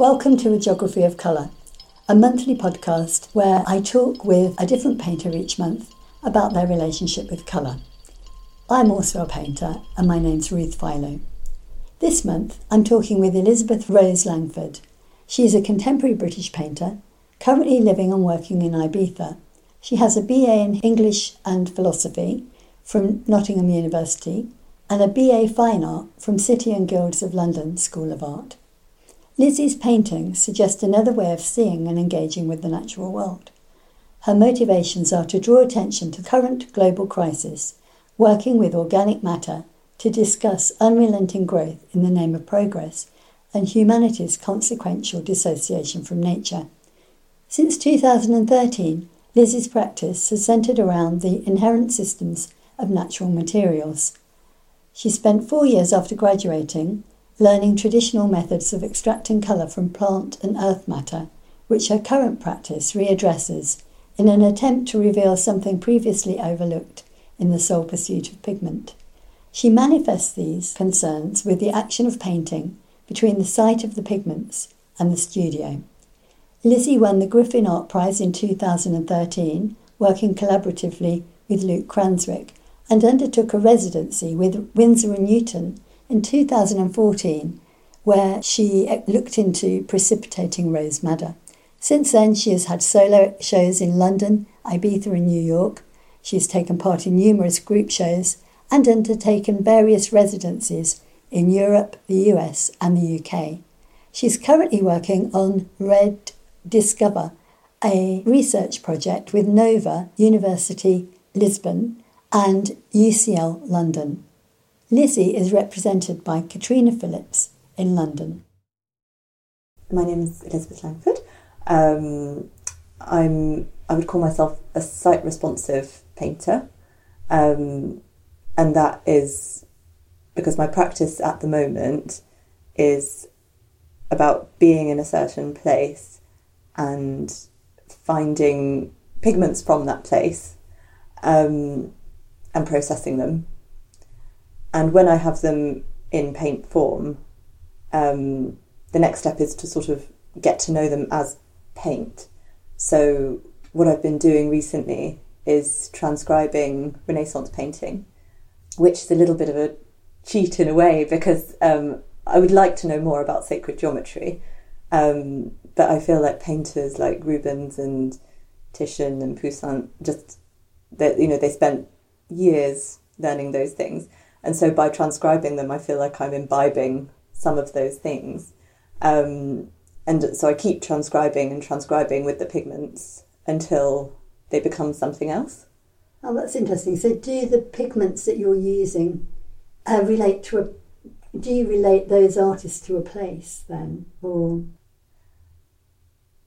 Welcome to A Geography of Colour, a monthly podcast where I talk with a different painter each month about their relationship with colour. I'm also a painter, and my name's Ruth Philo. This month, I'm talking with Elizabeth Rose Langford. She is a contemporary British painter, currently living and working in Ibiza. She has a BA in English and Philosophy from Nottingham University and a BA Fine Art from City and Guilds of London School of Art. Lizzie's paintings suggest another way of seeing and engaging with the natural world. Her motivations are to draw attention to current global crisis, working with organic matter to discuss unrelenting growth in the name of progress and humanity's consequential dissociation from nature. Since 2013, Lizzie's practice has centred around the inherent systems of natural materials. She spent four years after graduating learning traditional methods of extracting colour from plant and earth matter, which her current practice readdresses in an attempt to reveal something previously overlooked in the sole pursuit of pigment. She manifests these concerns with the action of painting between the site of the pigments and the studio. Lizzie won the Griffin Art Prize in 2013, working collaboratively with Luke Cranswick, and undertook a residency with Winsor and Newton in 2014, where she uh, looked into precipitating rose madder. Since then, she has had solo shows in London, Ibiza, and New York. She has taken part in numerous group shows and undertaken various residencies in Europe, the US, and the UK. She is currently working on Red Discover, a research project with Nova University Lisbon and UCL London. Lizzie is represented by Katrina Phillips in London. My name is Elizabeth Langford. Um, I'm I would call myself a site responsive painter, um, and that is because my practice at the moment is about being in a certain place and finding pigments from that place um, and processing them and when I have them in paint form, um, the next step is to sort of get to know them as paint. So, what I've been doing recently is transcribing Renaissance painting, which is a little bit of a cheat in a way because um, I would like to know more about sacred geometry. Um, but I feel like painters like Rubens and Titian and Poussin just that you know they spent years learning those things and so by transcribing them, I feel like I'm imbibing some of those things. Um, and so I keep transcribing and transcribing with the pigments until they become something else. Oh, that's interesting. So, do the pigments that you're using uh, relate to a? Do you relate those artists to a place then, or?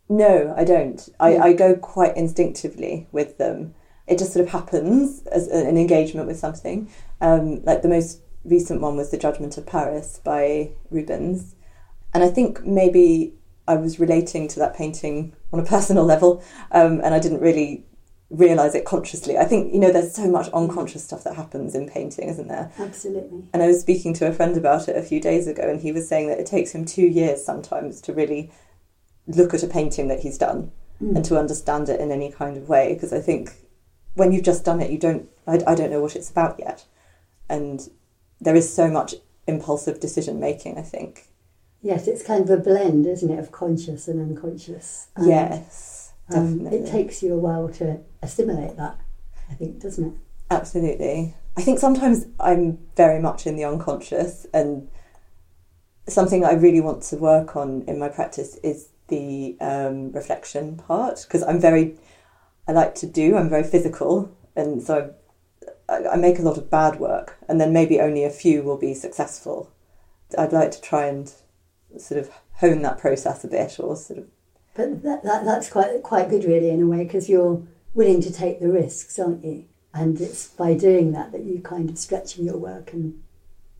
No, I don't. I, I go quite instinctively with them it just sort of happens as an engagement with something. Um, like the most recent one was The Judgment of Paris by Rubens. And I think maybe I was relating to that painting on a personal level um, and I didn't really realize it consciously. I think, you know, there's so much unconscious stuff that happens in painting, isn't there? Absolutely. And I was speaking to a friend about it a few days ago and he was saying that it takes him two years sometimes to really look at a painting that he's done mm. and to understand it in any kind of way because I think when you've just done it, you don't. I, I don't know what it's about yet, and there is so much impulsive decision making. I think. Yes, it's kind of a blend, isn't it, of conscious and unconscious. And, yes, um, it takes you a while to assimilate that. I think, doesn't it? Absolutely. I think sometimes I'm very much in the unconscious, and something I really want to work on in my practice is the um, reflection part because I'm very I like to do. I'm very physical, and so I, I make a lot of bad work, and then maybe only a few will be successful. I'd like to try and sort of hone that process a bit, or sort of. But that, that that's quite quite good, really, in a way, because you're willing to take the risks, aren't you? And it's by doing that that you kind of stretching your work and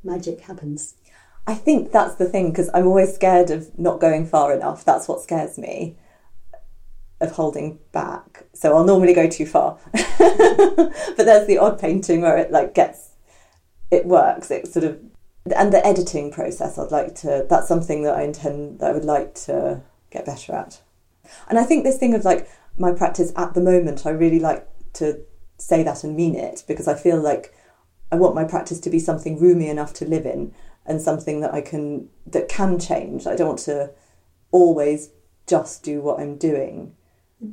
magic happens. I think that's the thing because I'm always scared of not going far enough. That's what scares me of holding back. So I'll normally go too far. but there's the odd painting where it like gets it works. It sort of and the editing process i'd like to that's something that i intend that i would like to get better at and i think this thing of like my practice at the moment i really like to say that and mean it because i feel like i want my practice to be something roomy enough to live in and something that i can that can change i don't want to always just do what i'm doing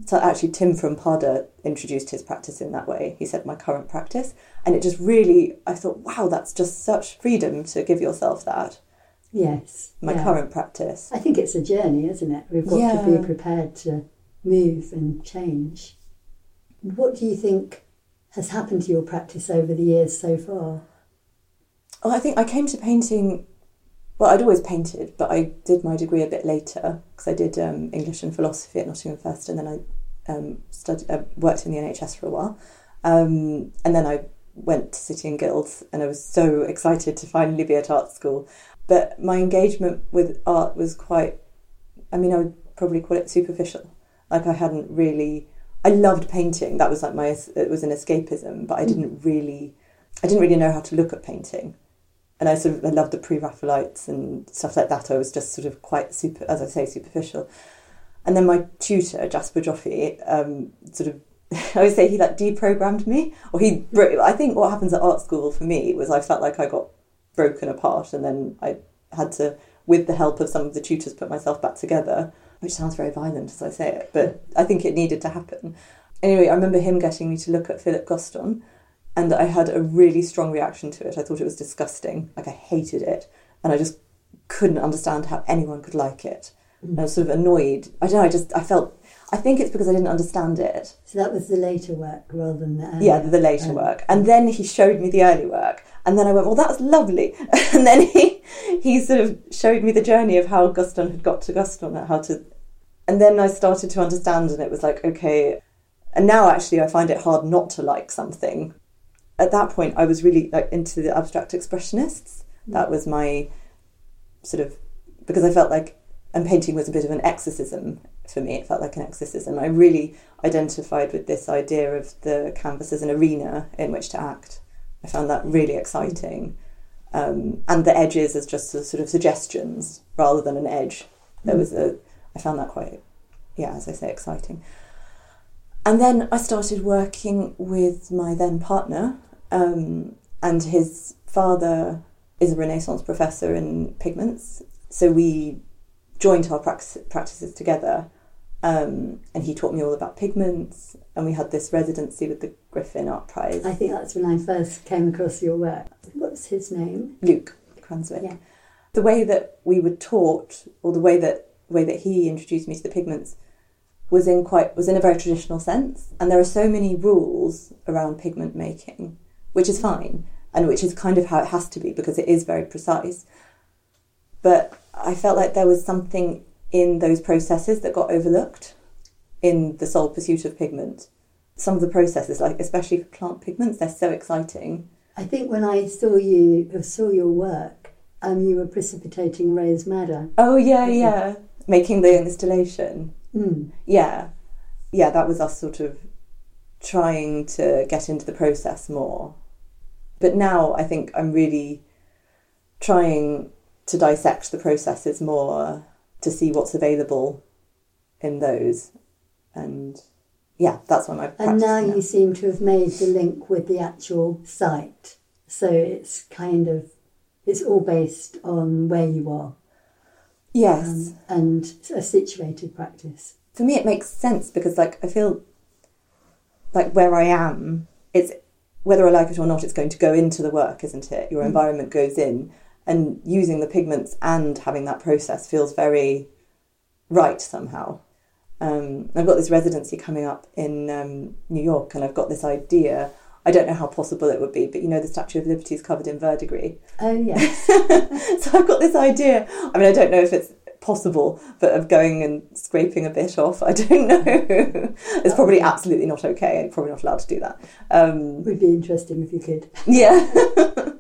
so actually tim from pada introduced his practice in that way he said my current practice and it just really i thought wow that's just such freedom to give yourself that Yes. my yeah. current practice I think it's a journey, isn't it? We've got to be prepared to move and change. What do you think has happened to your practice over the years so far? oh i think i came to painting well i'd always painted but i did my degree a bit later because i did um, english and philosophy at nottingham first and then i um, studied, uh, worked in the nhs for a while. Um, and then i went to city and guilds and i was so excited to finally be at art school. But my engagement with art was quite i mean i would probably call it superficial. Like i hadn't really i loved painting. That was like my it was an escapism but i didn't really i didn't really know how to look at painting and I sort of I loved the pre-Raphaelites and stuff like that. I was just sort of quite super, as I say, superficial. And then my tutor Jasper Joffe, um, sort of, I would say he like deprogrammed me, or he. I think what happens at art school for me was I felt like I got broken apart, and then I had to, with the help of some of the tutors, put myself back together. Which sounds very violent as I say it, but I think it needed to happen. Anyway, I remember him getting me to look at Philip Guston, and I had a really strong reaction to it. I thought it was disgusting. Like I hated it, and I just couldn't understand how anyone could like it. And I was sort of annoyed. I don't know. I just I felt. I think it's because I didn't understand it. So that was the later work rather than the earlier. Yeah, the later Um, work, and then he showed me the early work, and then I went, "Well, that's lovely." and then he he sort of showed me the journey of how Guston had got to Guston, and how to, and then I started to understand, and it was like, okay. And now actually, I find it hard not to like something. At that point, I was really like into the abstract expressionists. That was my sort of because I felt like and painting was a bit of an exorcism for me. It felt like an exorcism. I really identified with this idea of the canvas as an arena in which to act. I found that really exciting. Um, and the edges as just sort of suggestions rather than an edge. There was a, I found that quite, yeah, as I say, exciting. And then I started working with my then partner, um, and his father is a Renaissance professor in pigments. So we joined our practice, practices together, um, and he taught me all about pigments. And we had this residency with the Griffin Art Prize. I think that's when I first came across your work. What's his name? Luke Cranswick. Yeah. The way that we were taught, or the way that way that he introduced me to the pigments, was in quite was in a very traditional sense. And there are so many rules around pigment making, which is fine, and which is kind of how it has to be because it is very precise. But I felt like there was something in those processes that got overlooked in the sole pursuit of pigment. Some of the processes, like especially for plant pigments, they're so exciting. I think when I saw you, or saw your work, um, you were precipitating rose madder. Oh yeah, yeah. Making the installation. Mm. Yeah. Yeah, that was us sort of trying to get into the process more. But now I think I'm really trying to dissect the processes more to see what's available in those. And yeah, that's why my And now now. you seem to have made the link with the actual site. So it's kind of, it's all based on where you are Yes. um, and a situated practice. for me it makes sense because like I feel like where I am, it's whether I like it or not, it's going to go into the work, isn't it? Your environment goes in, and using the pigments and having that process feels very right somehow. Um, I've got this residency coming up in um, New York, and I've got this idea. I don't know how possible it would be, but you know, the Statue of Liberty is covered in verdigris. Oh, yes. so I've got this idea. I mean, I don't know if it's possible, but of going and scraping a bit off, I don't know. it's probably absolutely not okay. I'm probably not allowed to do that. Um, Would be interesting if you could. yeah.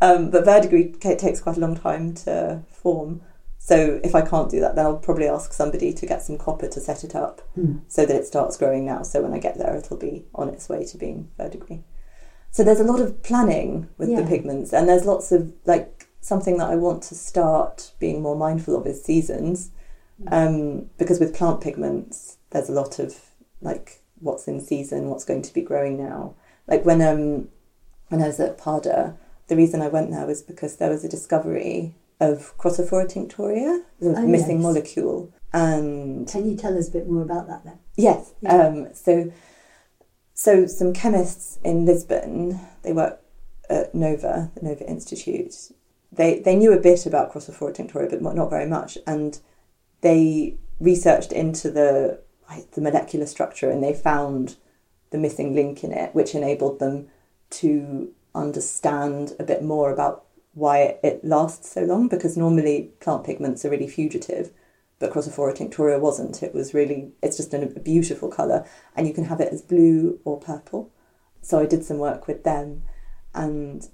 um, but verdigris takes quite a long time to form. So if I can't do that, then I'll probably ask somebody to get some copper to set it up Mm. so that it starts growing now. So when I get there, it'll be on its way to being verdigris. So there's a lot of planning with the pigments, and there's lots of like something that I want to start being more mindful of is seasons. Um, because with plant pigments, there's a lot of like what's in season, what's going to be growing now. Like when um when I was at Pada, the reason I went there was because there was a discovery of Chrozophora tinctoria, the Oh, missing yes. molecule, and Can you tell us a bit more about that then? Yes. Yeah. Um, so, so some chemists in Lisbon, they work at Nova, the Nova Institute. They they knew a bit about Chrozophora tinctoria, but not very much, and they researched into the the molecular structure, and they found the missing link in it, which enabled them to understand a bit more about why it, lasts so long. Because normally plant pigments are really fugitive but Chrozophora tinctoria wasn't. It was really, it's just a beautiful colour, and you can have it as blue or purple. So I did some work with them, and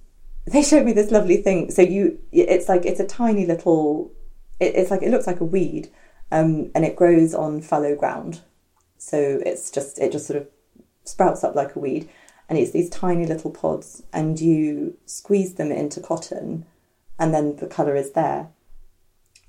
they showed me this lovely thing. So you, it's like it's a tiny little, it, it's like it looks like a weed, um, and it grows on fallow ground. So it's just it just sort of sprouts up like a weed, and it's these tiny little pods, and you squeeze them into cotton, and then the colour is there.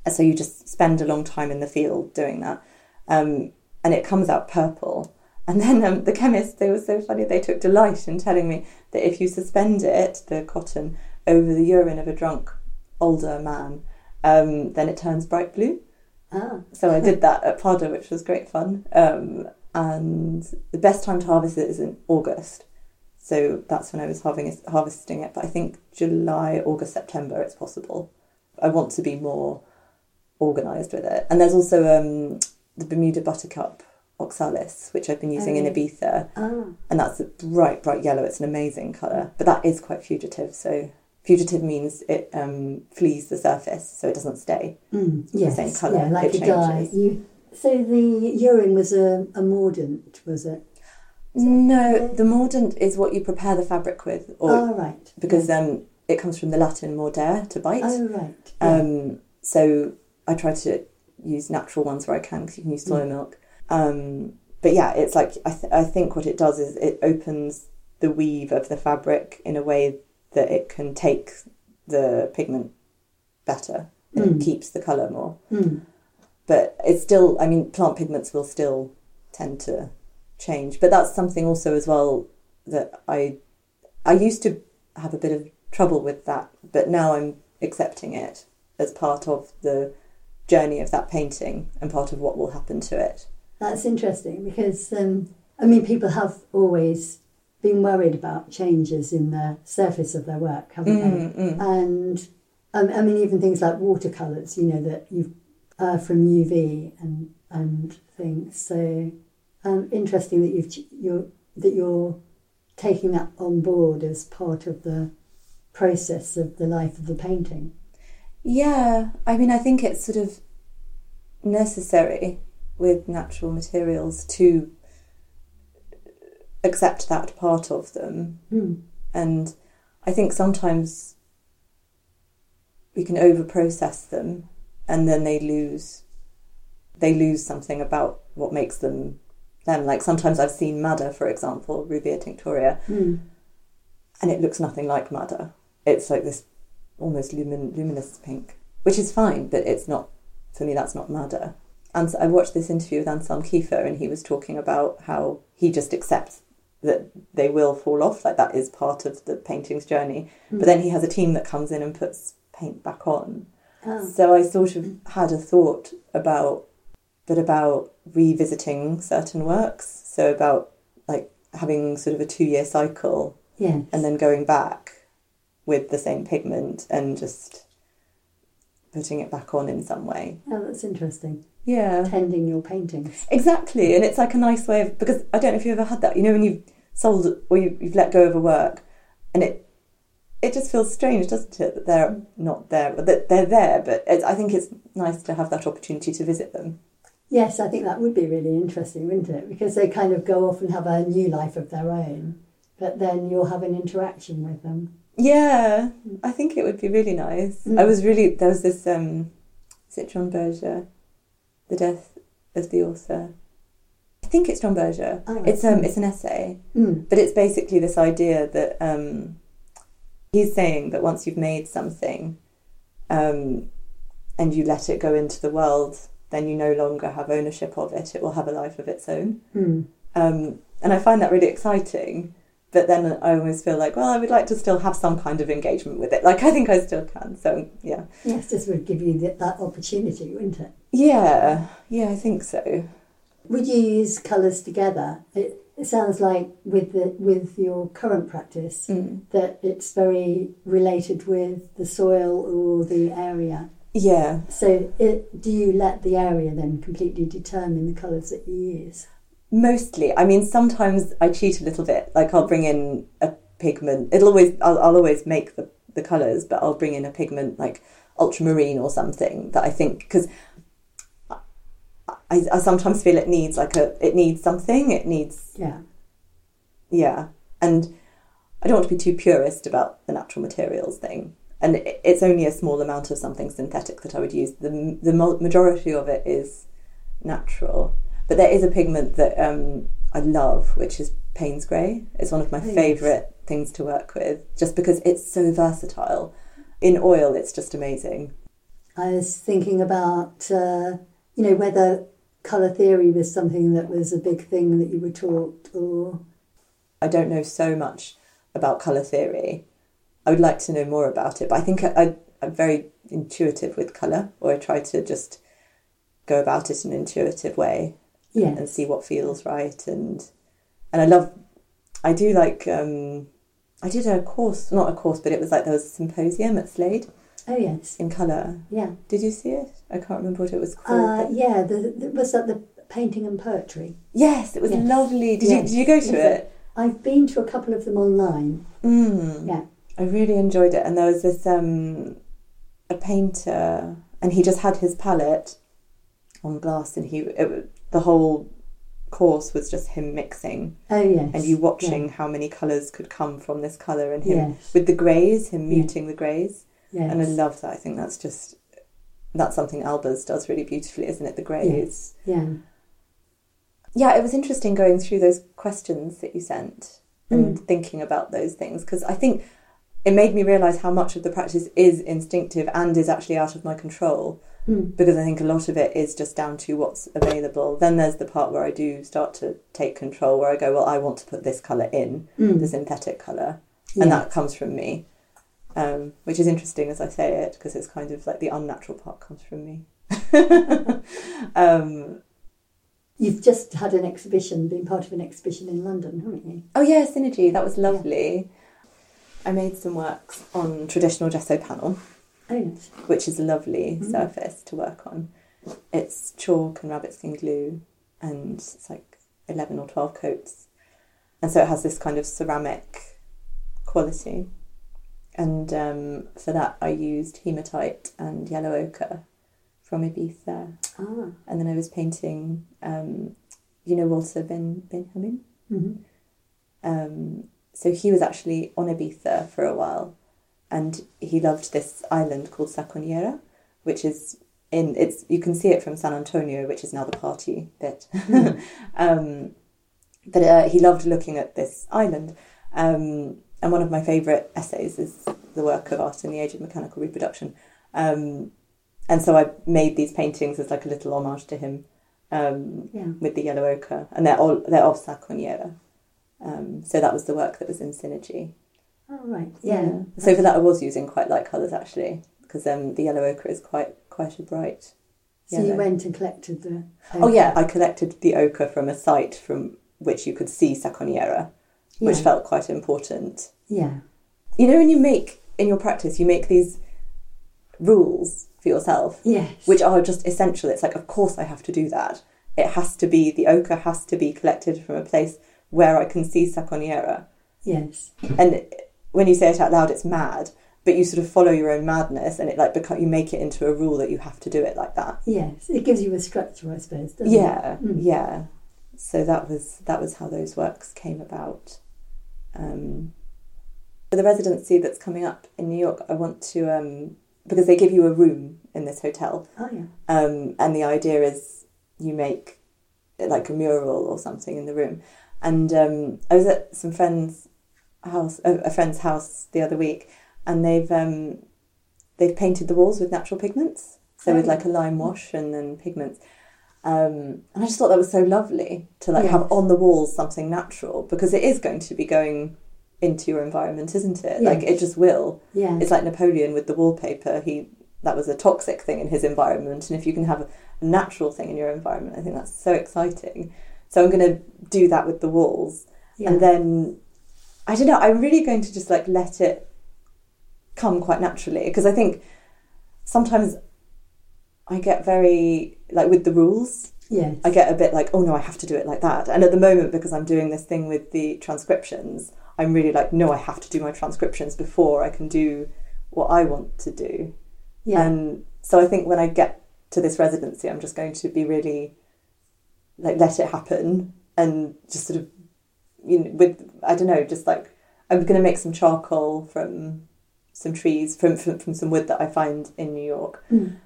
And so you just spend a long time in the field doing that, um, and it comes out purple. And then um, the chemists, they were so funny. They took delight in telling me that if you suspend it, the cotton, over the urine of a drunk older man, um, then it turns bright blue. Ah, So I did that at Pada, which was great fun. Um, and the best time to harvest it is in August. So that's when I was harvesting harvesting it. But I think July, August, September, it's possible. I want to be more organised with it. And there's also um, the Bermuda Buttercup Oxalis, which I've been using Oh, in Ibiza. ah, And that's a bright, bright yellow. It's an amazing colour. But that is quite fugitive. So fugitive means it um, flees the surface, so it doesn't stay. mm, yes, same colour, yeah, like it a dye. You, so the urine was a, a mordant, was it? No, the mordant is what you prepare the fabric with, or oh, right. because um, it comes from the Latin mordere, to bite. Oh, right. yeah. Um, so I try to use natural ones where I can because you can use soy milk. Um, but yeah, it's like I, th- I think what it does is it opens the weave of the fabric in a way that it can take the pigment better and Mm. it keeps the colour more. Mm. But it's still, I mean, plant pigments will still tend to change. But that's something also as well that I I used to have a bit of trouble with that, but now I'm accepting it as part of the journey of that painting and part of what will happen to it. That's interesting because, um, I mean, people have always been worried about changes in the surface of their work, haven't Mm, they? mm. And um, I mean, even things like watercolours, you know, that you've uh, from UV and and things. So um, interesting that you've you're that you're taking that on board as part of the process of the life of the painting. Yeah, I mean, I think it's sort of necessary with natural materials to accept that part of them. Mm. And I think sometimes we can over process them and then they lose they lose something about what makes them them. Like sometimes I've seen madder, for example, Rubia tinctoria, Mm. and it looks nothing like madder. It's like this almost lumin- luminous pink, which is fine, but it's not for me. That's not madder. And I watched this interview with Anselm Kiefer, and he was talking about how he just accepts that they will fall off. Like that is part of the painting's journey. But then he has a team that comes in and puts paint back on. Ah. So I sort of had a thought about, but about revisiting certain works. So about like having sort of a two year cycle Yes. and then going back with the same pigment and just putting it back on in some way. Oh, that's interesting. Yeah, Tending your paintings. exactly. And it's like a nice way of because I don't know if you've ever had that. You know, when you've sold or you, you've let go of a work, and it it just feels strange, doesn't it, that they're not there, but that they're there. But I think it's nice to have that opportunity to visit them. Yes, I think that would be really interesting, wouldn't it? Because they kind of go off and have a new life of their own, but then you'll have an interaction with them. Yeah, I think it would be really nice. Mm. I was really there was this um, is it John Berger, the death of the author. I think it's John Berger. Oh, it's um, mm. it's an essay, Mm. but it's basically this idea that um, he's saying that once you've made something, um, and you let it go into the world, then you no longer have ownership of it. It will have a life of its own. Hmm. Um, and I find that really exciting. But then I always feel like, well, I would like to still have some kind of engagement with it. Like I think I still can. So yeah, Yes, this would give you that, that opportunity, wouldn't it? yeah, yeah, I think so. Would you use colours together? It, it sounds like with the with your current practice Mm. that it's very related with the soil or the area. Yeah, So, it, do you let the area then completely determine the colours that you use? Mostly. I mean, sometimes I cheat a little bit. Like I'll bring in a pigment. It'll always I'll, I'll always make the the colors, but I'll bring in a pigment like ultramarine or something that I think because. I, I sometimes feel it needs like a it needs something it needs Yeah. yeah and I don't want to be too purist about the natural materials thing and it, it's only a small amount of something synthetic that I would use the the majority of it is natural but there is a pigment that um, I love which is Payne's grey it's one of my Oh, favorite things to work with just because it's so versatile. In oil it's just amazing. I was thinking about, uh, you know, whether colour theory was something that was a big thing that you were taught, or I don't know so much about colour theory. I would like to know more about it, but I think I, I, I'm very intuitive with colour, or I try to just go about it in an intuitive way yeah, and see what feels right. And and I love, I do like, um, I did a course, not a course, but it was like there was a symposium at Slade oh yes, in colour. yeah, Did you see it? I can't remember what it was called. uh, yeah. The, the, was that the painting and poetry? yes, it was Yes. lovely. Did you did you go to it? I've been to a couple of them online. Mm. Yeah, I really enjoyed it, and there was this um, a painter, and he just had his palette on glass, and he it, the whole course was just him mixing, oh yes, and you watching how many colours could come from this colour, and him Yes. with the greys, him Yeah. muting the greys, yes. and I love that. I think that's just that's something Albers does really beautifully, isn't it? The greys. yeah, Yeah, it was interesting going through those questions that you sent and Mm. thinking about those things because I think it made me realize how much of the practice is instinctive and is actually out of my control Mm. because I think a lot of it is just down to what's available. Then there's the part where I do start to take control where I go, well, I want to put this color in, Mm. the synthetic color, Yeah. and that comes from me. Um, which is interesting as I say it because it's kind of like the unnatural part comes from me. um, You've just had an exhibition, been part of an exhibition in London, haven't you? Oh yeah, Synergy. That was lovely. I made some works on traditional gesso panel, Which is a lovely Mm. surface to work on. It's chalk and rabbit skin glue, and it's like eleven or twelve coats, and so it has this kind of ceramic quality. And um, for that, I used hematite and yellow ochre from Ibiza, ah, and then I was painting. Um, you know Walter Ben Benjamin. hmm Um, so he was actually on Ibiza for a while, and he loved this island called Saconera, which is in it's you can see it from San Antonio, which is now the party bit. um, but uh, he loved looking at this island, um, and one of my favourite essays is the work of art in the age of mechanical reproduction. Um, and so I made these paintings as like a little homage to him um, yeah, with the yellow ochre, and they're all they're of Saconera. Um, so that was the work that was in Synergy. Oh right, yeah. So for that, I was using quite light colours actually, because um, the yellow ochre is quite quite a bright. So you went and collected the. Oh yeah, I collected the ochre from a site from which you could see Saconera, which felt quite important. Yeah, You know, when you make in your practice, you make these rules for yourself, yes, which are just essential. It's like, of course, I have to do that. It has to be the ochre has to be collected from a place where I can see Saconera. yes, And when you say it out loud, it's mad. But you sort of follow your own madness, and it like become, you make it into a rule that you have to do it like that. yes. It gives you a structure, I suppose. Doesn't Yeah, It? Mm. yeah. So that was that was how those works came about. Um, for the residency that's coming up in New York, I want to um, because they give you a room in this hotel, Oh yeah. um, and the idea is you make like a mural or something in the room. And um, I was at some friends' house, a, a friend's house the other week, and they've um, they've painted the walls with natural pigments, so with Oh. like a lime wash and then pigments. Um, and I just thought that was so lovely to like Yes. have on the walls something natural because it is going to be going into your environment, isn't it? Like it just will. Yeah. It's like Napoleon with the wallpaper. He that was a toxic thing in his environment, and if you can have a natural thing in your environment, I think that's so exciting. So I'm going to do that with the walls, yeah. and then I don't know. I'm really going to just like let it come quite naturally because I think sometimes I get very like with the rules. yes. I get a bit like, oh no, I have to do it like that. And at the moment, because I'm doing this thing with the transcriptions, I'm really like, no, I have to do my transcriptions before I can do what I want to do. yeah. And so I think when I get to this residency, I'm just going to be really like let it happen and just sort of you know with I don't know, just like I'm going to make some charcoal from some trees from, from from some wood that I find in New York, Mm.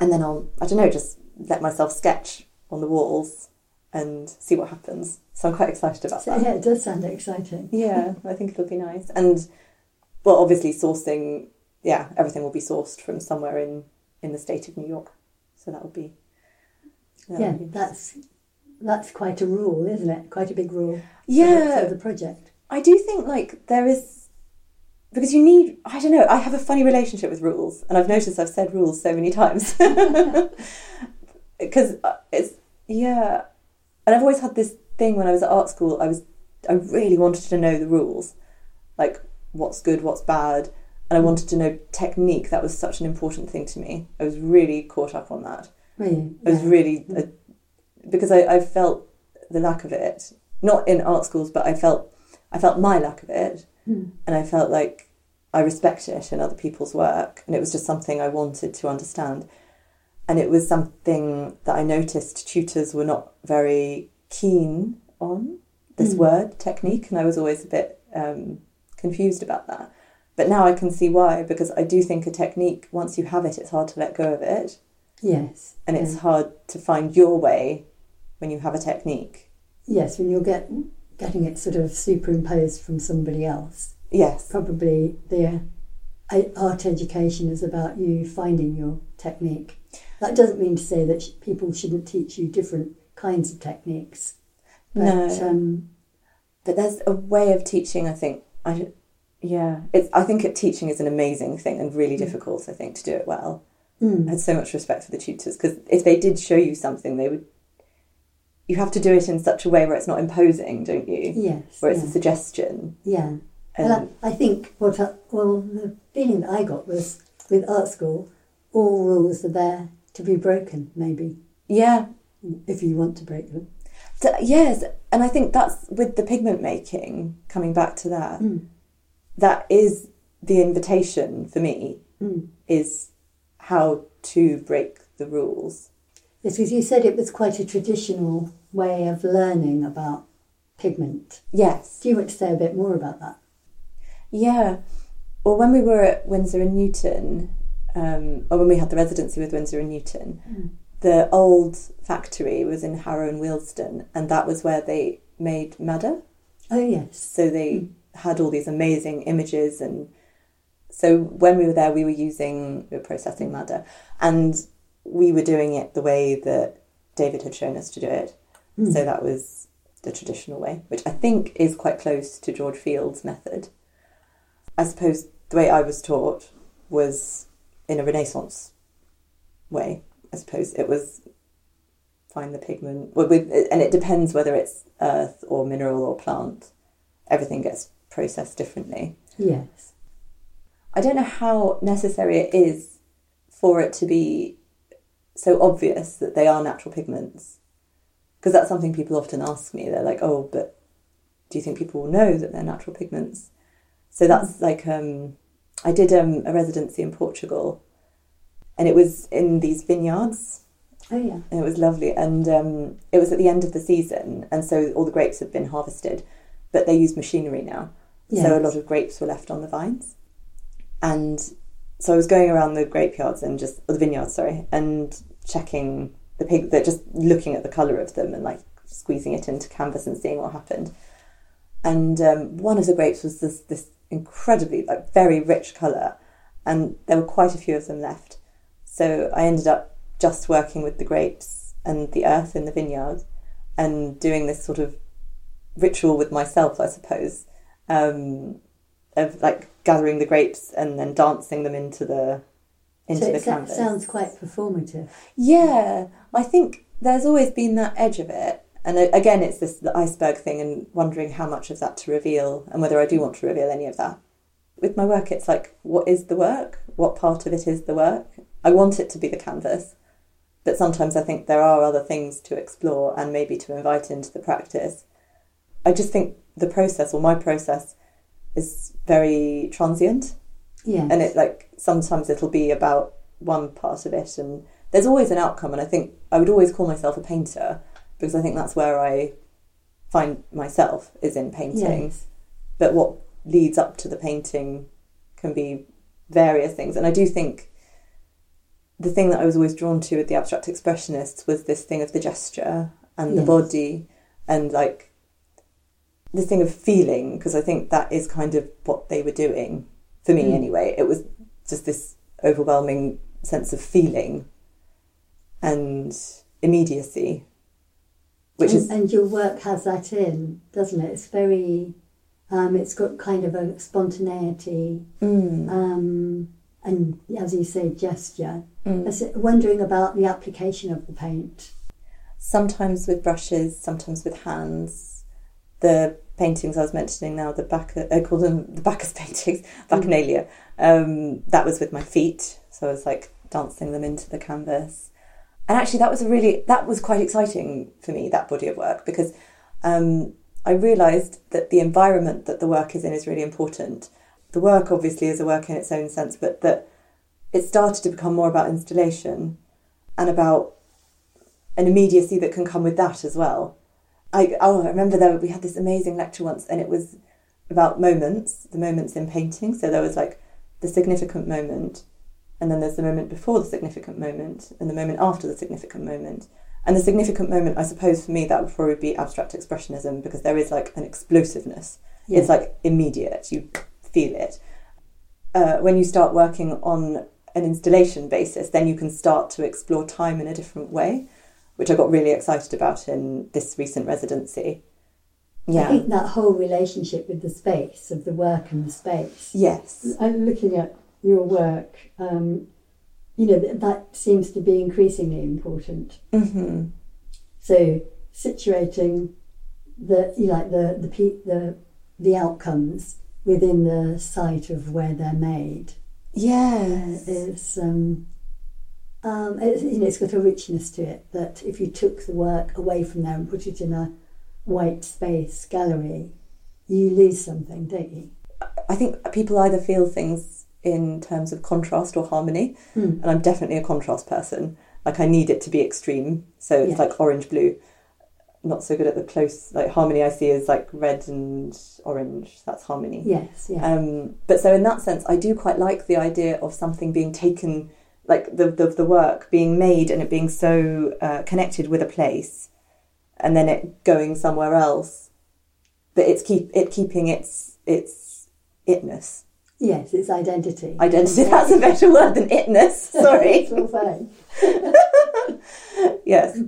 and then I'll I don't know just let myself sketch on the walls and see what happens. So I'm quite excited about So, that. yeah, it does sound exciting. Yeah, I think it'll be nice. And well, obviously sourcing, yeah, everything will be sourced from somewhere in in the state of New York. So that will be that Yeah, be- that's that's quite a rule, isn't it? Quite a big rule. yeah. For the project. I do think like there is because you need I don't know, I have a funny relationship with rules and I've noticed I've said rules so many times. Because it's yeah. And I've always had this thing when I was at art school, I was I really wanted to know the rules. Like what's good, what's bad, and I wanted to know technique. That was such an important thing to me. I was really caught up on that. Really? I was Yeah. really uh, because I, I felt the lack of it, not in art schools, but I felt I felt my lack of it, Mm. and I felt like I respect it in other people's work, and it was just something I wanted to understand, and it was something that I noticed tutors were not very keen on this Mm. word technique, and I was always a bit um, confused about that. But now I can see why, because I do think a technique, once you have it, it's hard to let go of it Yes. and it's yeah. hard to find your way when you have a technique. Yes, when you're get, getting it sort of superimposed from somebody else. Yes, Probably the art education is about you finding your technique. That doesn't mean to say that sh- people shouldn't teach you different kinds of techniques. But, No. Um, but there's a way of teaching. I think I, yeah, it's. I think it, teaching is an amazing thing and really difficult. I think to do it well. I mm, had so much respect for the tutors because if they did show you something, they would. You have to do it in such a way where it's not imposing, don't you? yes. Where it's yeah. a suggestion. yeah. Well, I, I think what I, well the feeling that I got was with art school, all rules are there to be broken. Maybe yeah, if you want to break them. Yes, and I think that's with the pigment making. Coming back to that, Mm. that is the invitation for me Mm. is how to break the rules. Yes, because you said it was quite a traditional way of learning about pigment. Yes. Do you want to say a bit more about that? Yeah. Well, when we were at Winsor and Newton, um, or when we had the residency with Winsor and Newton, Mm. the old factory was in Harrow and Wealdstone, and that was where they made madder. Oh yes. So they had all these amazing images, and so when we were there, we were using we were processing madder, and we were doing it the way that David had shown us to do it. Mm. So that was the traditional way, which I think is quite close to George Field's method. I suppose the way I was taught was in a Renaissance way. I suppose it was find the pigment, well, with, and it depends whether it's earth or mineral or plant. Everything gets processed differently. Yes. I don't know how necessary it is for it to be so obvious that they are natural pigments. Because that's something people often ask me. They're like, oh, but do you think people will know that they're natural pigments? So that's like, um, I did um, a residency in Portugal and it was in these vineyards Oh yeah. and it was lovely. And um, it was at the end of the season, and so all the grapes had been harvested, but they use machinery now. Yes. So a lot of grapes were left on the vines. And so I was going around the grape yards and just, or the vineyards, sorry, and checking the pig, that just looking at the colour of them and like squeezing it into canvas and seeing what happened. And um, one of the grapes was this, this incredibly, like very rich colour. and there were quite a few of them left. So I ended up just working with the grapes and the earth in the vineyard and doing this sort of ritual with myself, I suppose, um, of like gathering the grapes and then dancing them into the into so the it canvas. sounds quite performative. Yeah, I think there's always been that edge of it. And again, it's this the iceberg thing and wondering how much of that to reveal and whether I do want to reveal any of that. With my work, it's like, what is the work? What part of it is the work? I want it to be the canvas, but sometimes I think there are other things to explore and maybe to invite into the practice. I just think the process or my process is very transient Yeah. and it like sometimes it'll be about one part of it and there's always an outcome and i think i would always call myself a painter because i think that's where i find myself is in painting Yes. but what leads up to the painting can be various things and i do think the thing that i was always drawn to with the abstract expressionists was this thing of the gesture and the Yes. body and like the thing of feeling because i think that is kind of what they were doing for me Mm. anyway it was just this overwhelming sense of feeling and immediacy which and, is and your work has that in, doesn't it? It's very, um, it's got kind of a spontaneity, Mm, um, and as you say, gesture. mm. I was wondering about the application of the paint. sometimes with brushes, sometimes with hands. The paintings I was mentioning now, the back, I call them the Bacchus paintings, Bacchanalia. Um, that was with my feet, so I was like dancing them into the canvas. And actually, that was a really that was quite exciting for me that body of work because um, I realised that the environment that the work is in is really important. The work obviously is a work in its own sense, but that it started to become more about installation and about an immediacy that can come with that as well. I oh I remember there we had this amazing lecture once and it was about moments, the moments in painting. So there was like the significant moment, and then there's the moment before the significant moment, and the moment after the significant moment. And the significant moment, I suppose, for me, that would probably be abstract expressionism because there is like an explosiveness. Yes. It's like immediate, you feel it. Uh, when you start working on an installation basis, then you can start to explore time in a different way, which I got really excited about in this recent residency. Yeah. I think that whole relationship with the space, of the work and the space. Yes. I'm looking at your work, um, you know, that, that seems to be increasingly important. hmm So situating the you know, like the the pe- the the outcomes within the site of where they're made Yes. is um, um, it's, you know it's got a richness to it that if you took the work away from there and put it in a white space gallery, you lose something, don't you? I think people either feel things in terms of contrast or harmony, Hmm. and I'm definitely a contrast person. Like I need it to be extreme, so it's Yeah. like orange blue. Not so good at the close like harmony. I see is like red and orange. That's harmony. Yes, yeah, Um, but so in that sense, I do quite like the idea of something being taken, like the the, the work being made and it being so uh, connected with a place, and then it going somewhere else. But it's keep it keeping its its itness. yes, it's identity. Identity. That's a better word than itness. Sorry. It's all fine. yes.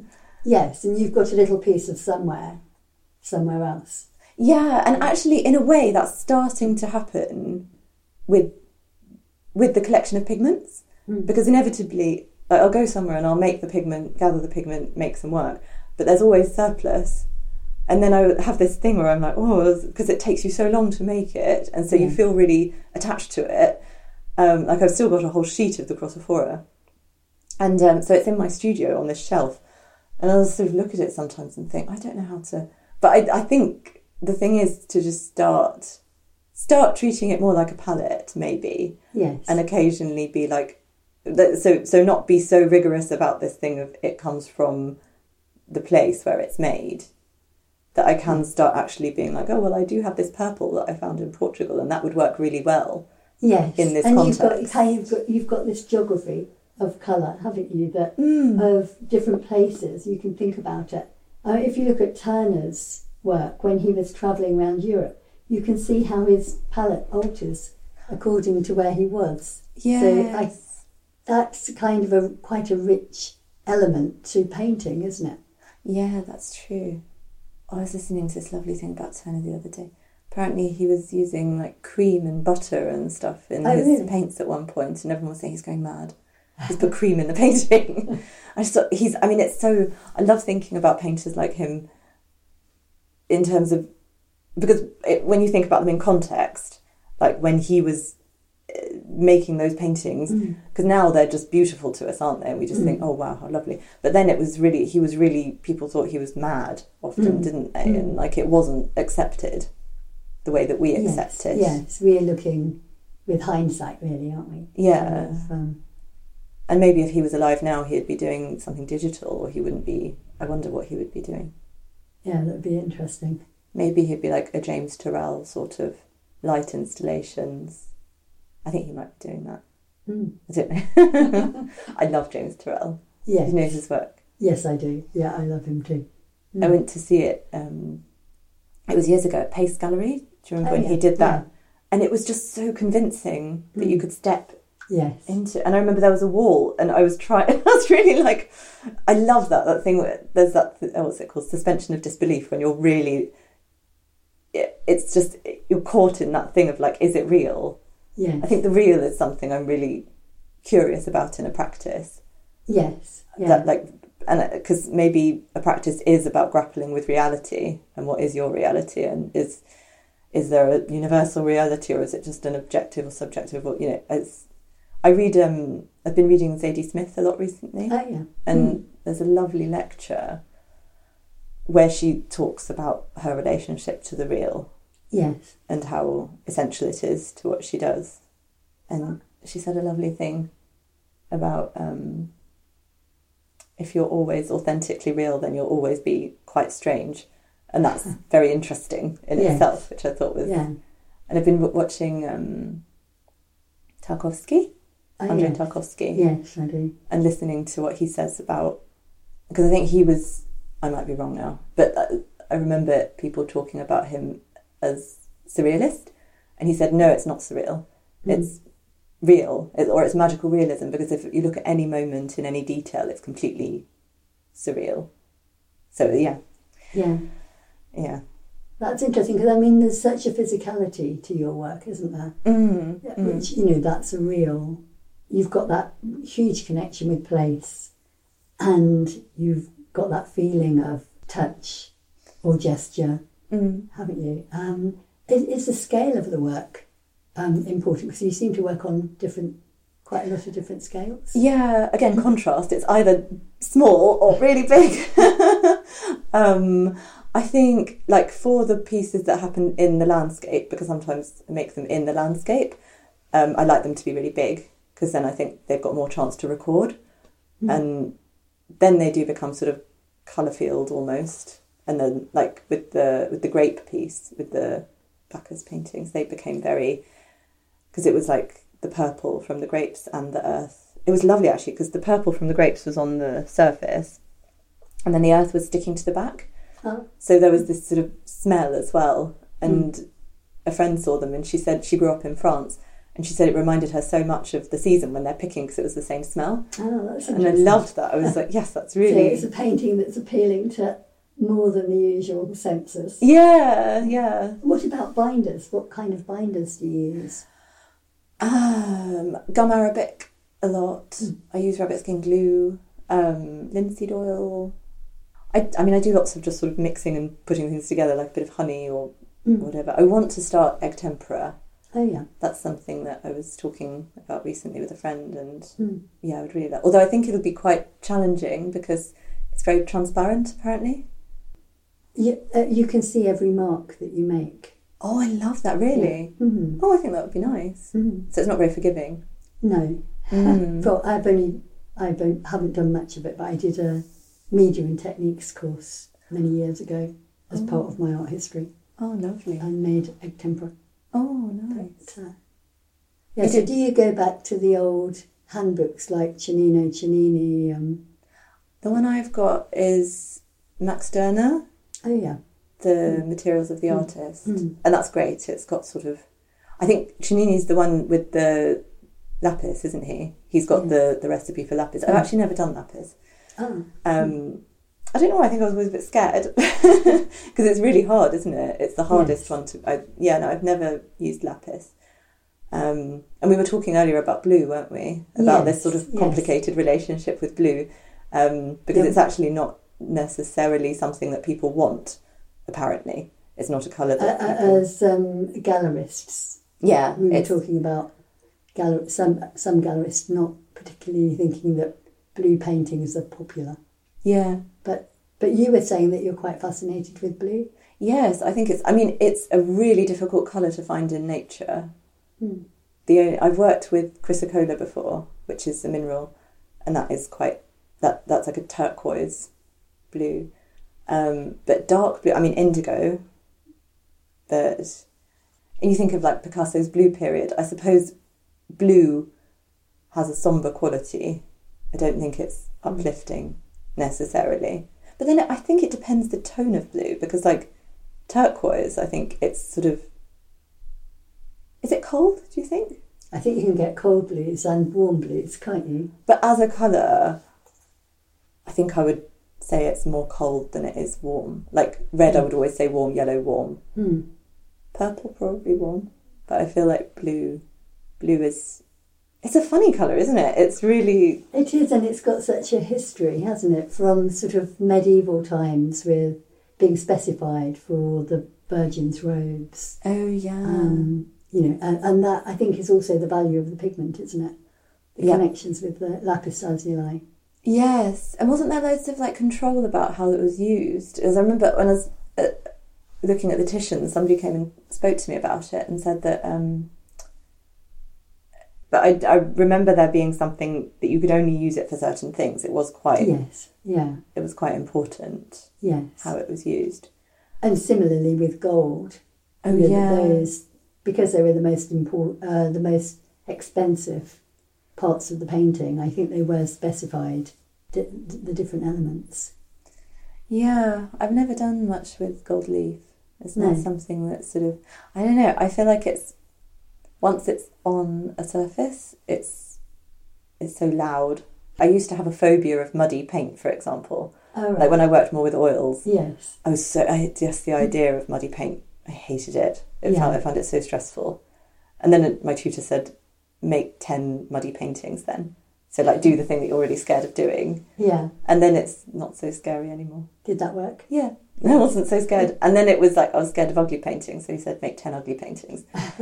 Yes, and you've got a little piece of somewhere, somewhere else. Yeah, and actually, in a way, that's starting to happen with with the collection of pigments Mm. because inevitably, like, I'll go somewhere and I'll make the pigment, gather the pigment, make some work, but there's always surplus. And then I have this thing where I'm like, oh, because it takes you so long to make it, and so you feel really attached to it. Um, like I've still got a whole sheet of the Chrozophora, and um, so it's in my studio on this shelf. And I'll sort of look at it sometimes and think, I don't know how to. But I, I think the thing is to just start start treating it more like a palette, maybe, Yes. and occasionally be like, th- so so not be so rigorous about this thing of it comes from the place where it's made. That I can start actually being like, oh well, I do have this purple that I found in Portugal, and that would work really well. yes. in this and context. you've got how you've got you've got this geography of colour, haven't you? That Mm. of different places you can think about it. Uh, if you look at Turner's work when he was travelling around Europe, you can see how his palette alters according to where he was. Yeah. I, that's kind of a quite a rich element to painting, isn't it? Yeah, that's true. I was listening to this lovely thing about Turner the other day. Apparently, he was using like cream and butter and stuff in Oh, his really? paints at one point, and everyone was saying he's going mad. He's put cream in the painting. I just thought he's. I mean, it's so. I love thinking about painters like him. In terms of, because it, when you think about them in context, like when he was making those paintings, Mm. because now they're just beautiful to us, aren't they? And we just think, Mm. oh wow, how lovely. But then it was really, he was really, people thought he was mad often, Mm. didn't they? Mm. And like it wasn't accepted the way that we accept it. Yes, we're looking with hindsight, really, aren't we? Yeah. Kind of, um, And maybe if he was alive now, he'd be doing something digital, or he wouldn't be. I wonder what he would be doing. yeah, that'd be interesting. Maybe he'd be like a James Turrell sort of light installations. I think he might be doing that. Mm. I don't know. I love James Turrell. Yes. You know his work. Yes, I do. Yeah, I love him too. I Mm. went to see it. Um, it was years ago at Pace Gallery. Do you remember Oh, when he did that? And it was just so convincing that you Mm. could step Yes. into. And I remember there was a wall, and I was trying. I was really like, I love that that thing. Where there's that. Oh, what's it called? Suspension of disbelief when you're really. it- It's just you're caught in that thing of like, is it real? Yes. I think the real is something I'm really curious about in a practice. Yes. Yeah. that like and because maybe a practice is about grappling with reality and what is your reality and is is there a universal reality or is it just an objective or subjective or you know it's i read um i've been reading zadie smith a lot recently oh, yeah. and there's a lovely lecture where she talks about her relationship to the real Yes. and how essential it is to what she does. And she said a lovely thing about um, if you're always authentically real, then you'll always be quite strange. And that's very interesting in Yes. itself, which I thought was. Yeah. And I've been w- watching um, Tarkovsky, Oh, Andrei yes. Tarkovsky, Yes, I do. and listening to what he says about. Because I think he was. I might be wrong now, but uh, I remember people talking about him as surrealist, and he said, "No, it's not surreal. Mm. It's real, or it's magical realism. Because if you look at any moment in any detail, it's completely surreal." So yeah, Yeah. yeah, That's interesting because I mean, there's such a physicality to your work, isn't there? mm, Yeah, mm. Which you know, that's a real. You've got that huge connection with place, and you've got that feeling of touch or gesture, Mm. haven't you? Um, is, is the scale of the work um, important? Because you seem to work on different, quite a lot of different scales. Yeah, again, contrast. It's either small or really big. um, I think, like, for the pieces that happen in the landscape, because sometimes I make them in the landscape, um, I like them to be really big because then I think they've got more chance to record. Mm. And then they do become sort of colour field almost. And then, like, with the with the grape piece, with the Bacchus paintings, they became very because it was like the purple from the grapes and the earth. It was lovely actually because the purple from the grapes was on the surface, and then the earth was sticking to the back. Oh. So there was this sort of smell as well. Mm. And a friend saw them, and she said she grew up in France, and she said it reminded her so much of the season when they're picking because it was the same smell. Oh, that's And I loved that. I was like, yes, that's So really it's a painting that's appealing to more than the usual senses. yeah, yeah. What about binders? What kind of binders do you use? Um, gum arabic a lot. Mm. I use rabbit skin glue, um, linseed oil. I, I mean, I do lots of just sort of mixing and putting things together, like a bit of honey or Mm. whatever. I want to start egg tempera. Oh yeah. That's something that I was talking about recently with a friend, and Mm. yeah, I would really like. Although I think it'll be quite challenging because it's very transparent, apparently. You, uh, you can see every mark that you make. Oh, I love that. Really. Mm. Oh, I think that would be nice. Mm. So it's not very forgiving. No. Mm. Well, I've only I haven't done much of it, but I did a media and techniques course many years ago as Oh. part of my art history Oh, lovely. and made egg tempera. Oh, nice. But, uh, yeah. So did- do you go back to the old handbooks like Cennino Cennini? Um, The one I've got is Max Doerner, oh yeah. the materials of the artist, Mm. and that's great. It's got sort of, I think Cennini's the one with the lapis, isn't he? He's got the, the recipe for lapis. I've Mm. actually never done lapis. Oh, Um, I don't know. why, I think I was always a bit scared because it's really hard, isn't it? It's the hardest Yes. one to. I, yeah, no, I've never used lapis. Um, and we were talking earlier about blue, weren't we? About this sort of yes. complicated relationship with blue, um, because Yeah. it's actually not necessarily something that people want. Apparently, it's not a colour that. uh, as um, gallerists, yeah, we were it's, talking about galler- some some gallerists not particularly thinking that blue paintings are popular. yeah. But you were saying that you're quite fascinated with blue. Yes, I think it's. I mean, it's a really difficult color to find in nature. Hmm. The I've worked with chrysocolla before, which is a mineral, and that is quite that that's like a turquoise blue, um, but dark blue. I mean, indigo. But and you think of like Picasso's blue period. I suppose blue has a somber quality. I don't think it's uplifting necessarily. But then I think it depends the tone of blue because like turquoise, I think it's sort of. Is it cold? Do you think? I think you can get cold blues and warm blues, can't you? But as a colour, I think I would say it's more cold than it is warm. Like red, I would always say warm, yellow, warm. Hmm. Purple, probably warm. But I feel like blue, blue is. It's a funny colour, isn't it? It's really. It is, and it's got such a history, hasn't it? From sort of medieval times with being specified for the Virgin's robes. Oh, yeah. Um, you know, and, and that I think is also the value of the pigment, isn't it? The Yeah. connections with the lapis lazuli. Yes, and wasn't there loads of like control about how it was used? As I remember when I was uh, looking at the Titians, somebody came and spoke to me about it and said that. Um, but I, I remember there being something that you could only use it for certain things. It was quite Yes, yeah, it was quite important yes. how it was used. And similarly with gold, Oh yeah, those because they were the most important, uh, the most expensive parts of the painting. I think they were specified di- the different elements. yeah. I've never done much with gold leaf. It's No. not something that's sort of. I don't know. I feel like it's once it's on a surface, it's it's so loud. I used to have a phobia of muddy paint, for example. Oh, Like when I worked more with oils, yes, I was so I, just the idea of muddy paint. I hated it. It Yeah. found I found it so stressful. And then my tutor said, make ten muddy paintings. Then, so like do the thing that you're already scared of doing, yeah. and then it's not so scary anymore. Did that work? Yeah, I wasn't so scared. And then it was like I was scared of ugly paintings, so he said make ten ugly paintings,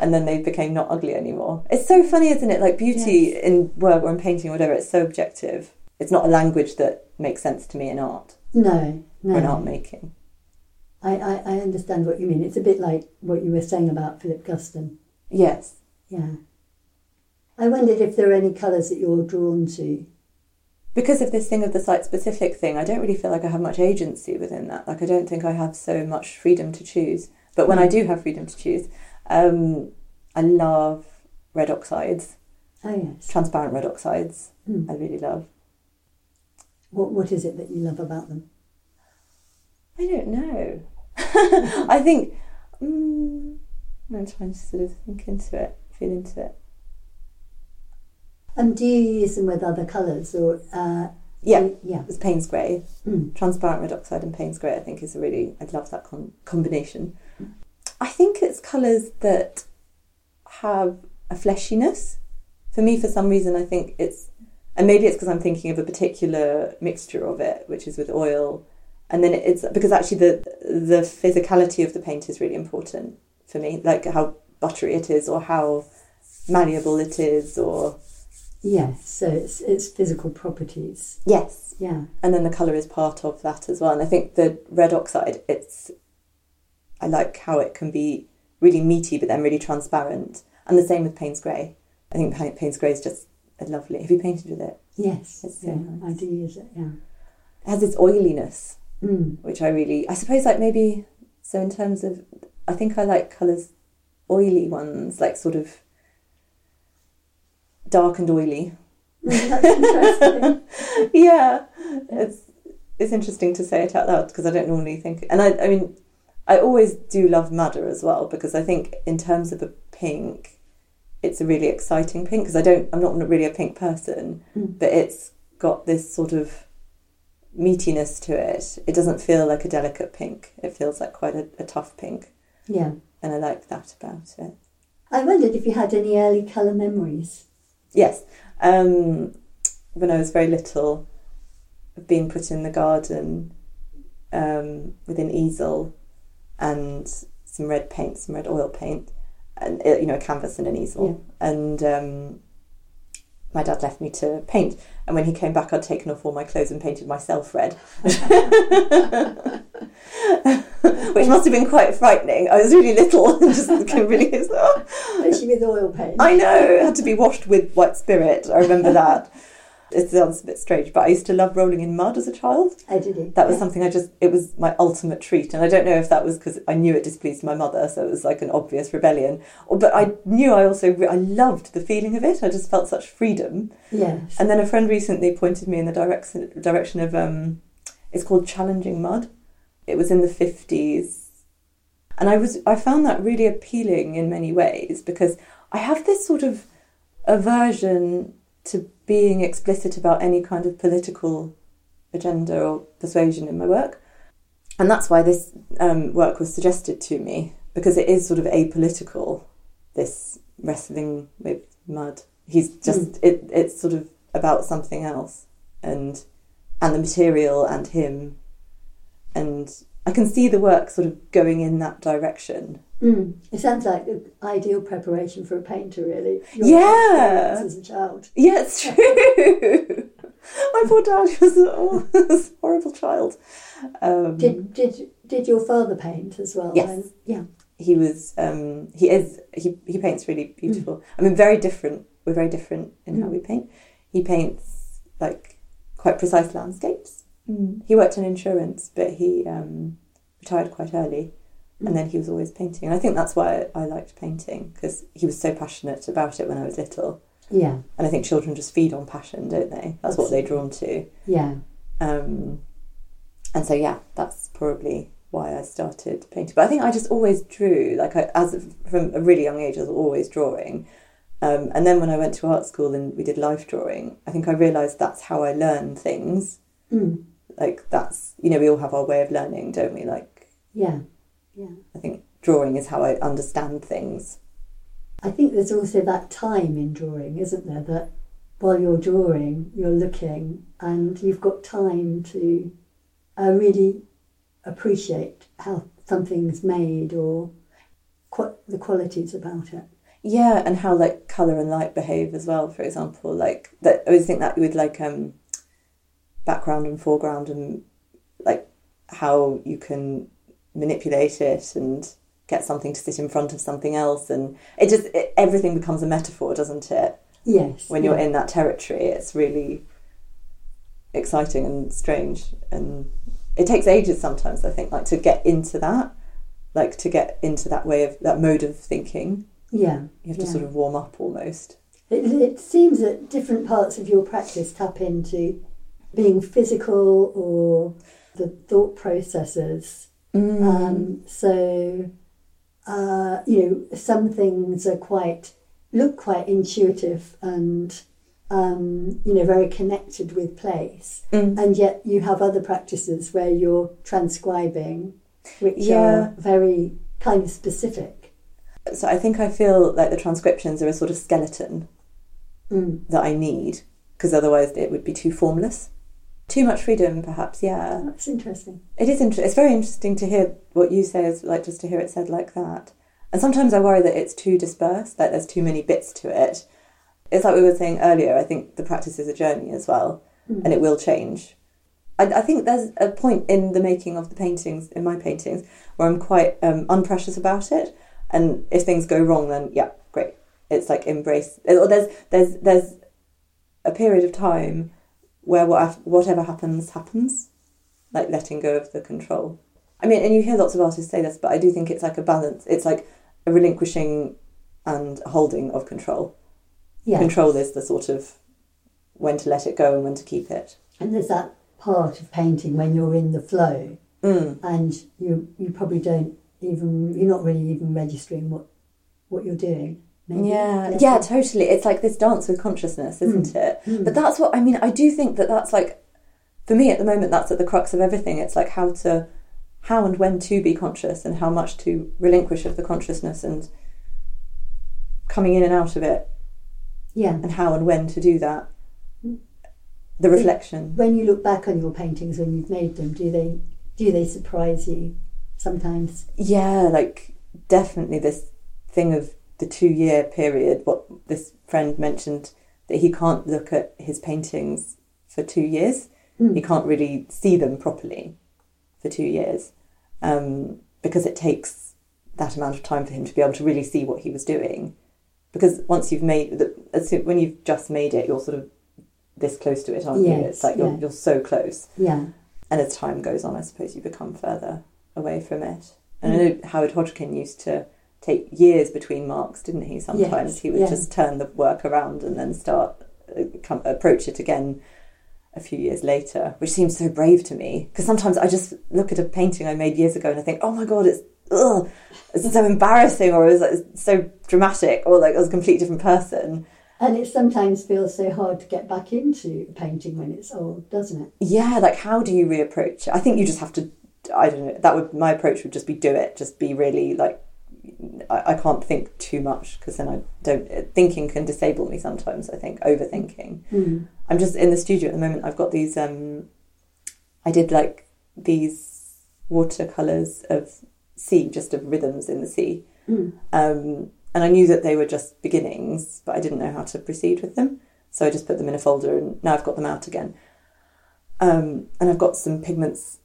and then they became not ugly anymore. It's so funny, isn't it? Like beauty in work or in painting or whatever. It's so objective. It's not a language that makes sense to me in art No, no. or in art making. I, I, I understand what you mean. It's a bit like what you were saying about Philip Guston. Yes. Yeah. I wondered if there are any colours that you're drawn to. because of this thing of the site specific thing, I don't really feel like I have much agency within that. Like I don't think I have so much freedom to choose. But when I do have freedom to choose, um, I love red oxides, Oh yes. transparent red oxides. Hmm. I really love. What what is it that you love about them? I don't know. I think mm, I'm trying to sort of think into it, feel into it. And do you use them with other colours or? Uh, Yeah, do- yeah. it was Payne's grey. Mm. transparent red oxide and Payne's grey, I think is a really, I'd love that con- combination. I think it's colours that have a fleshiness. For me, for some reason, I think it's, and maybe it's because I'm thinking of a particular mixture of it, which is with oil, and then it's because actually the the physicality of the paint is really important for me, like how buttery it is or how malleable it is, or Yes. So it's it's physical properties. yes, Yeah. and then the color is part of that as well. And I think the red oxide, it's I like how it can be really meaty but then really transparent, and the same with Payne's grey. I think Payne- Payne's grey is just lovely. Have you painted with it? Yes. It's so yeah, nice. I do use it. Yeah. It has its oiliness, Mm. which I really, I suppose, like maybe so in terms of, I think I like colours, oily ones, like sort of dark and oily. That's interesting. yeah, it's it's interesting to say it out loud because I don't normally think. And I, I mean, I always do love madder as well because I think in terms of a pink, it's a really exciting pink because I don't, I'm not really a pink person, Mm. but it's got this sort of meatiness to it. It doesn't feel like a delicate pink. It feels like quite a, a tough pink, Yeah. and I like that about it. I wondered if you had any early colour memories. Yes, um, when I was very little, being put in the garden um, with an easel and some red paint, some red oil paint, and uh, you know a canvas and an easel, and um, my dad left me to paint. And when he came back, I'd taken off all my clothes and painted myself red, which must have been quite frightening. I was really little and just really. Especially with oil paint. I know it had to be washed with white spirit. I remember that. It sounds a bit strange, but I used to love rolling in mud as a child. I did it. That was yeah. something I just, it was my ultimate treat. And I don't know if that was because I knew it displeased my mother, so it was like an obvious rebellion. Or, but I knew I also, I loved the feeling of it. I just felt such freedom. Yes. And then a friend recently pointed me in the direction, direction of, um, it's called Challenging Mud. It was in the 50s. And I was, I found that really appealing in many ways because I have this sort of aversion to being explicit about any kind of political agenda or persuasion in my work. And that's why this um, work was suggested to me, because it is sort of apolitical, this wrestling with mud. He's just, it, it's sort of about something else and and the material and him. And I can see the work sort of going in that direction. Mm. It sounds like the ideal preparation for a painter, really. Your Yeah. As a child. Yeah, it's true. My poor dad was a, oh, was a horrible child. Um, Did did did your father paint as well? Yes. Yeah. he was um, he is he, he paints really beautiful. I mean, very different. We're very different in how Mm. we paint. He paints like quite precise landscapes. Mm. He worked in insurance, but he um, retired quite early, Mm. and then he was always painting. And I think that's why I liked painting because he was so passionate about it when I was little. Yeah. And I think children just feed on passion, don't they? That's what they're drawn to. Yeah. Um, and so yeah, that's probably why I started painting. But I think I just always drew, like I, as from a really young age, I was always drawing. Um, and then when I went to art school and we did life drawing, I think I realised that's how I learn things. Mm. Like that's you know we all have our way of learning, don't we? Like Yeah. Yeah. I think drawing is how I understand things. I think there's also that time in drawing, isn't there? That while you're drawing, you're looking and you've got time to uh, really appreciate how something's made or qu- the qualities about it. Yeah, and how like color and light behave as well. For example, like that. I always think that with like um, background and foreground and like how you can manipulate it and get something to sit in front of something else, and it just it, everything becomes a metaphor, doesn't it? Yes. When you're yeah. in that territory, it's really exciting and strange, and it takes ages sometimes. I think like to get into that, like to get into that way of that mode of thinking. Yeah. You have to sort of warm up almost. It, it seems that different parts of your practice tap into being physical or the thought processes. Mm. Um, so, uh, you know, some things are quite, look quite intuitive and, um, you know, very connected with place. Mm. And yet you have other practices where you're transcribing, which Yeah. are very kind of specific. So I think I feel like the transcriptions are a sort of skeleton Mm. that I need because otherwise it would be too formless. Too much freedom, perhaps. Yeah, That's interesting. it is. interesting. it's very interesting to hear what you say. Is like just to hear it said like that. And sometimes I worry that it's too dispersed. Like there's too many bits to it. It's like we were saying earlier. I think the practice is a journey as well, Mm. and it will change. I, I think there's a point in the making of the paintings, in my paintings, where I'm quite um, unprecious about it. And if things go wrong, then yeah, great. It's like embrace. Or there's there's there's a period of time where whatever happens happens, like letting go of the control. I mean, and you hear lots of artists say this, but I do think it's like a balance. It's like a relinquishing and holding of control. Yeah. Control is the sort of when to let it go and when to keep it. And there's that part of painting when you're in the flow Mm. and you you probably don't even you're not really even registering what what you're doing. Maybe. Yeah, yeah, totally. It's like this dance with consciousness, isn't Mm. it? Mm. But that's what I mean. I do think that that's like, for me at the moment, that's at the crux of everything. It's like how to, how and when to be conscious, and how much to relinquish of the consciousness, and coming in and out of it, Yeah. and how and when to do that. Mm. The reflection. When you look back on your paintings when you've made them, do they do they surprise you sometimes? Yeah, like definitely this thing of the two year period. What this friend mentioned that he can't look at his paintings for two years. Mm. He can't really see them properly for two years um, because it takes that amount of time for him to be able to really see what he was doing. Because once you've made the, as soon- when you've just made it, you're sort of this close to it, aren't you? It's like you're yeah. you're so close. Yeah. And as time goes on, I suppose you become further away from it. And I Mm. know Howard Hodgkin used to take years between marks, didn't he? Sometimes Yes, he would yeah. just turn the work around and then start uh, come, approach it again a few years later, which seems so brave to me. Because sometimes I just look at a painting I made years ago and I think, oh my god, it's ugh, it's so embarrassing, or it was like, it's so dramatic, or like I was a completely different person. And it sometimes feels so hard to get back into painting when it's old, doesn't it? yeah like how do you reapproach it i think you just have to i don't know that would my approach would just be do it just be really like i, I can't think too much because then i don't thinking can disable me sometimes i think overthinking Mm. i'm just in the studio at the moment i've got these um i did like these watercolors of sea just of rhythms in the sea Mm. um, and I knew that they were just beginnings, but I didn't know how to proceed with them. So I just put them in a folder, and now I've got them out again. Um, and I've got some pigments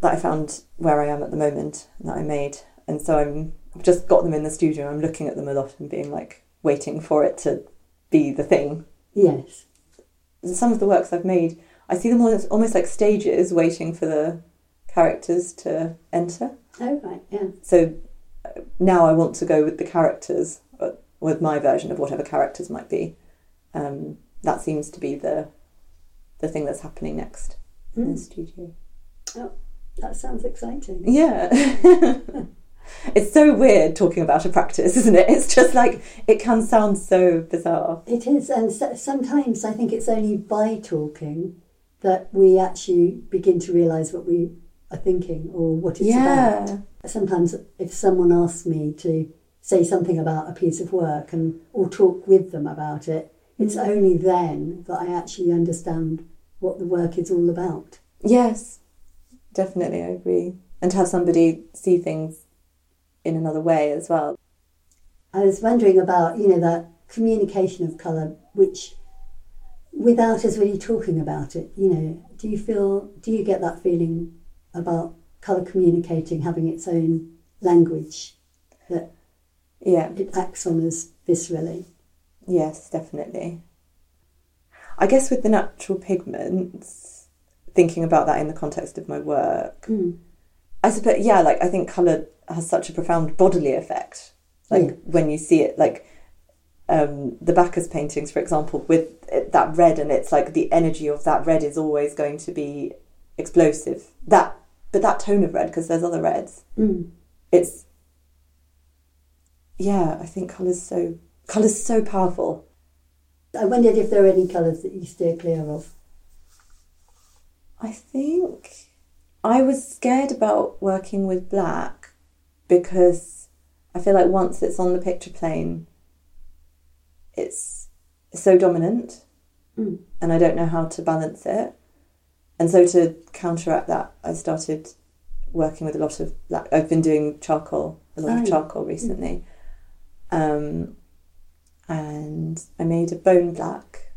that I found where I am at the moment that I made, and so I'm I've just got them in the studio. I'm looking at them a lot and being like waiting for it to be the thing. Yes. Some of the works I've made, I see them almost, almost like stages waiting for the characters to enter. Oh right. Yeah. So uh, now I want to go with the characters, uh, with my version of whatever characters might be. Um, that seems to be the the thing that's happening next in the Mm. studio. That sounds exciting. Yeah. it's so weird talking about a practice, isn't it? It's just like it can sound so bizarre. It is, and so, sometimes I think it's only by talking that we actually begin to realise what we are thinking or what it's about. Sometimes, if someone asks me to say something about a piece of work and or talk with them about it, it's Mm. only then that I actually understand what the work is all about. Yes. Definitely, I agree. And to have somebody see things in another way as well. I was wondering about, you know, that communication of colour, which without us really talking about it, you know, do you feel, do you get that feeling about colour communicating, having its own language that Yeah. it acts on us viscerally? Yes, definitely. I guess with the natural pigments, thinking about that in the context of my work, Mm. I suppose, yeah, like I think colour has such a profound bodily effect. Like Yeah. when you see it, like um, the Bacchus paintings, for example, with that red, and it's like the energy of that red is always going to be explosive. That, but that tone of red, because there's other reds, Mm. it's yeah. I think colour's so colour's so powerful. I wondered if there are any colours that you steer clear of. I think I was scared about working with black because I feel like once it's on the picture plane, it's so dominant Mm. and I don't know how to balance it. And so to counteract that, I started working with a lot of black. I've been doing charcoal, a lot Oh. of charcoal recently. Um, and I made a bone black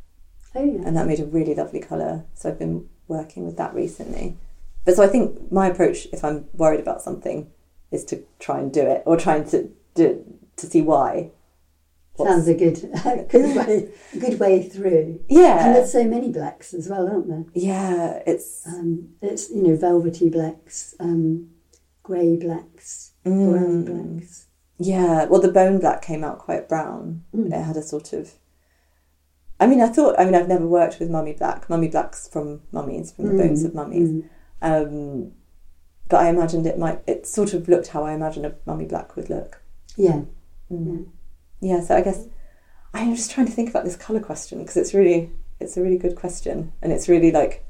Oh, yeah. and that made a really lovely colour. So I've been working with that recently. But so I think my approach, if I'm worried about something, is to try and do it or trying to do to see why. What's- Sounds a good, good way, good way through. Yeah, and there's so many blacks as well, aren't there? yeah. It's Um, it's you know velvety blacks, um, grey blacks, brown mm, blacks. yeah. Well, the bone black came out quite brown. Mm. It had a sort of. I mean, I thought. I mean, I've never worked with mummy black. Mummy black's from mummies, from the bones of mummies. Mm. Um, but I imagined it might. It sort of looked how I imagine a mummy black would look. Yeah, Mm. yeah, so I guess I'm just trying to think about this color question because it's really it's a really good question and it's really like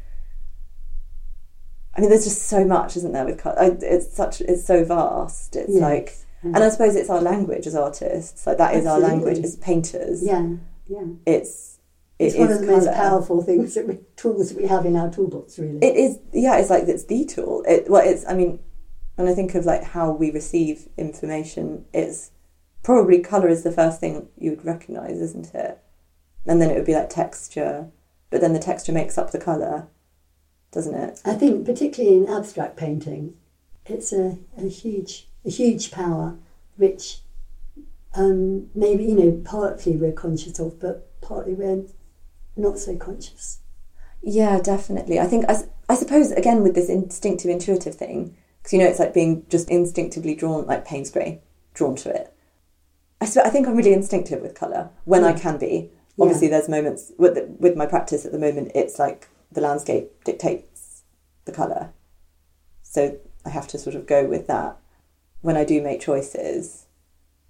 I mean, there's just so much, isn't there? With color, it's such it's so vast. It's Yes. like, and I suppose it's our language as artists. Like that is our language as painters. Yeah, yeah. It's it It's one of the most powerful things that we, tools that we have in our toolbox, really. It is, yeah. It's like it's the tool. It well, it's. I mean, when I think of like how we receive information, it's probably color is the first thing you would recognize, isn't it? And then it would be like texture, but then the texture makes up the color, doesn't it? I think, particularly in abstract painting, it's a, a huge, a huge power, which um, maybe you know partly we're conscious of, but partly we're not so conscious. Yeah, definitely. I think I, I suppose again with this instinctive, intuitive thing, because you know it's like being just instinctively drawn, like Payne's grey, drawn to it. I, sp- I think I'm really instinctive with colour when I mm. can be. Obviously, there's moments with the, with my practice at the moment. It's like the landscape dictates the colour, so I have to sort of go with that. When I do make choices,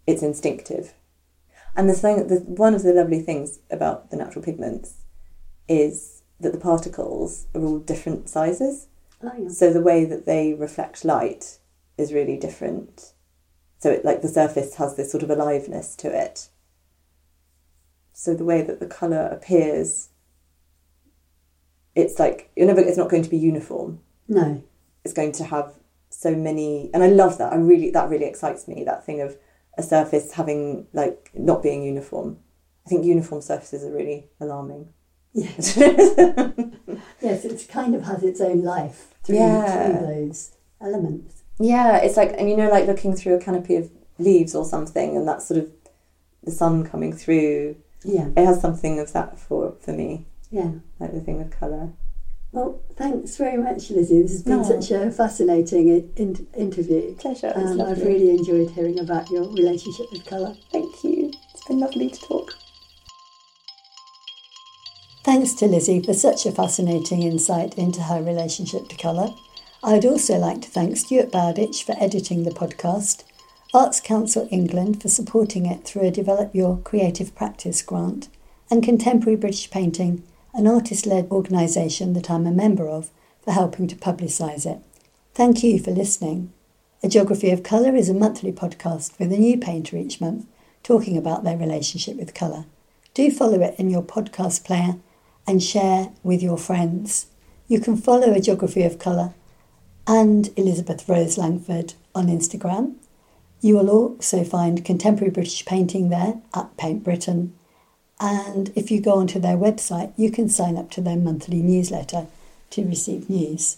it's instinctive. And the thing, the, one of the lovely things about the natural pigments is that the particles are all different sizes. Oh, yeah. So the way that they reflect light is really different. So it like the surface has this sort of aliveness to it. So the way that the colour appears it's like you're never it's not going to be uniform. No, It's going to have so many and I love that. I really that really excites me, that thing of a surface having like not being uniform. I think uniform surfaces are really alarming. yes, yes, it kind of has its own life through, Yeah. through those elements. Yeah, it's like, and you know, like looking through a canopy of leaves or something, and that's sort of the sun coming through. Yeah, It has something of that for for me, yeah. like the thing with colour. Well, thanks very much, Lizzie. This has been No. such a fascinating in- in- interview. Pleasure. And um, I've really enjoyed hearing about your relationship with colour. Thank you. It's been lovely to talk. Thanks to Lizzie for such a fascinating insight into her relationship to colour. I'd also like to thank Stuart Bowditch for editing the podcast, Arts Council England for supporting it through a Develop Your Creative Practice grant, and Contemporary British Painting, an artist led organisation that I'm a member of, for helping to publicise it. Thank you for listening. A Geography of Colour is a monthly podcast with a new painter each month talking about their relationship with colour. Do follow it in your podcast player and share with your friends. You can follow A Geography of Colour and Elizabeth Rose Langford on Instagram. You will also find contemporary British painting there at Paint Britain. And if you go onto their website, you can sign up to their monthly newsletter to receive news.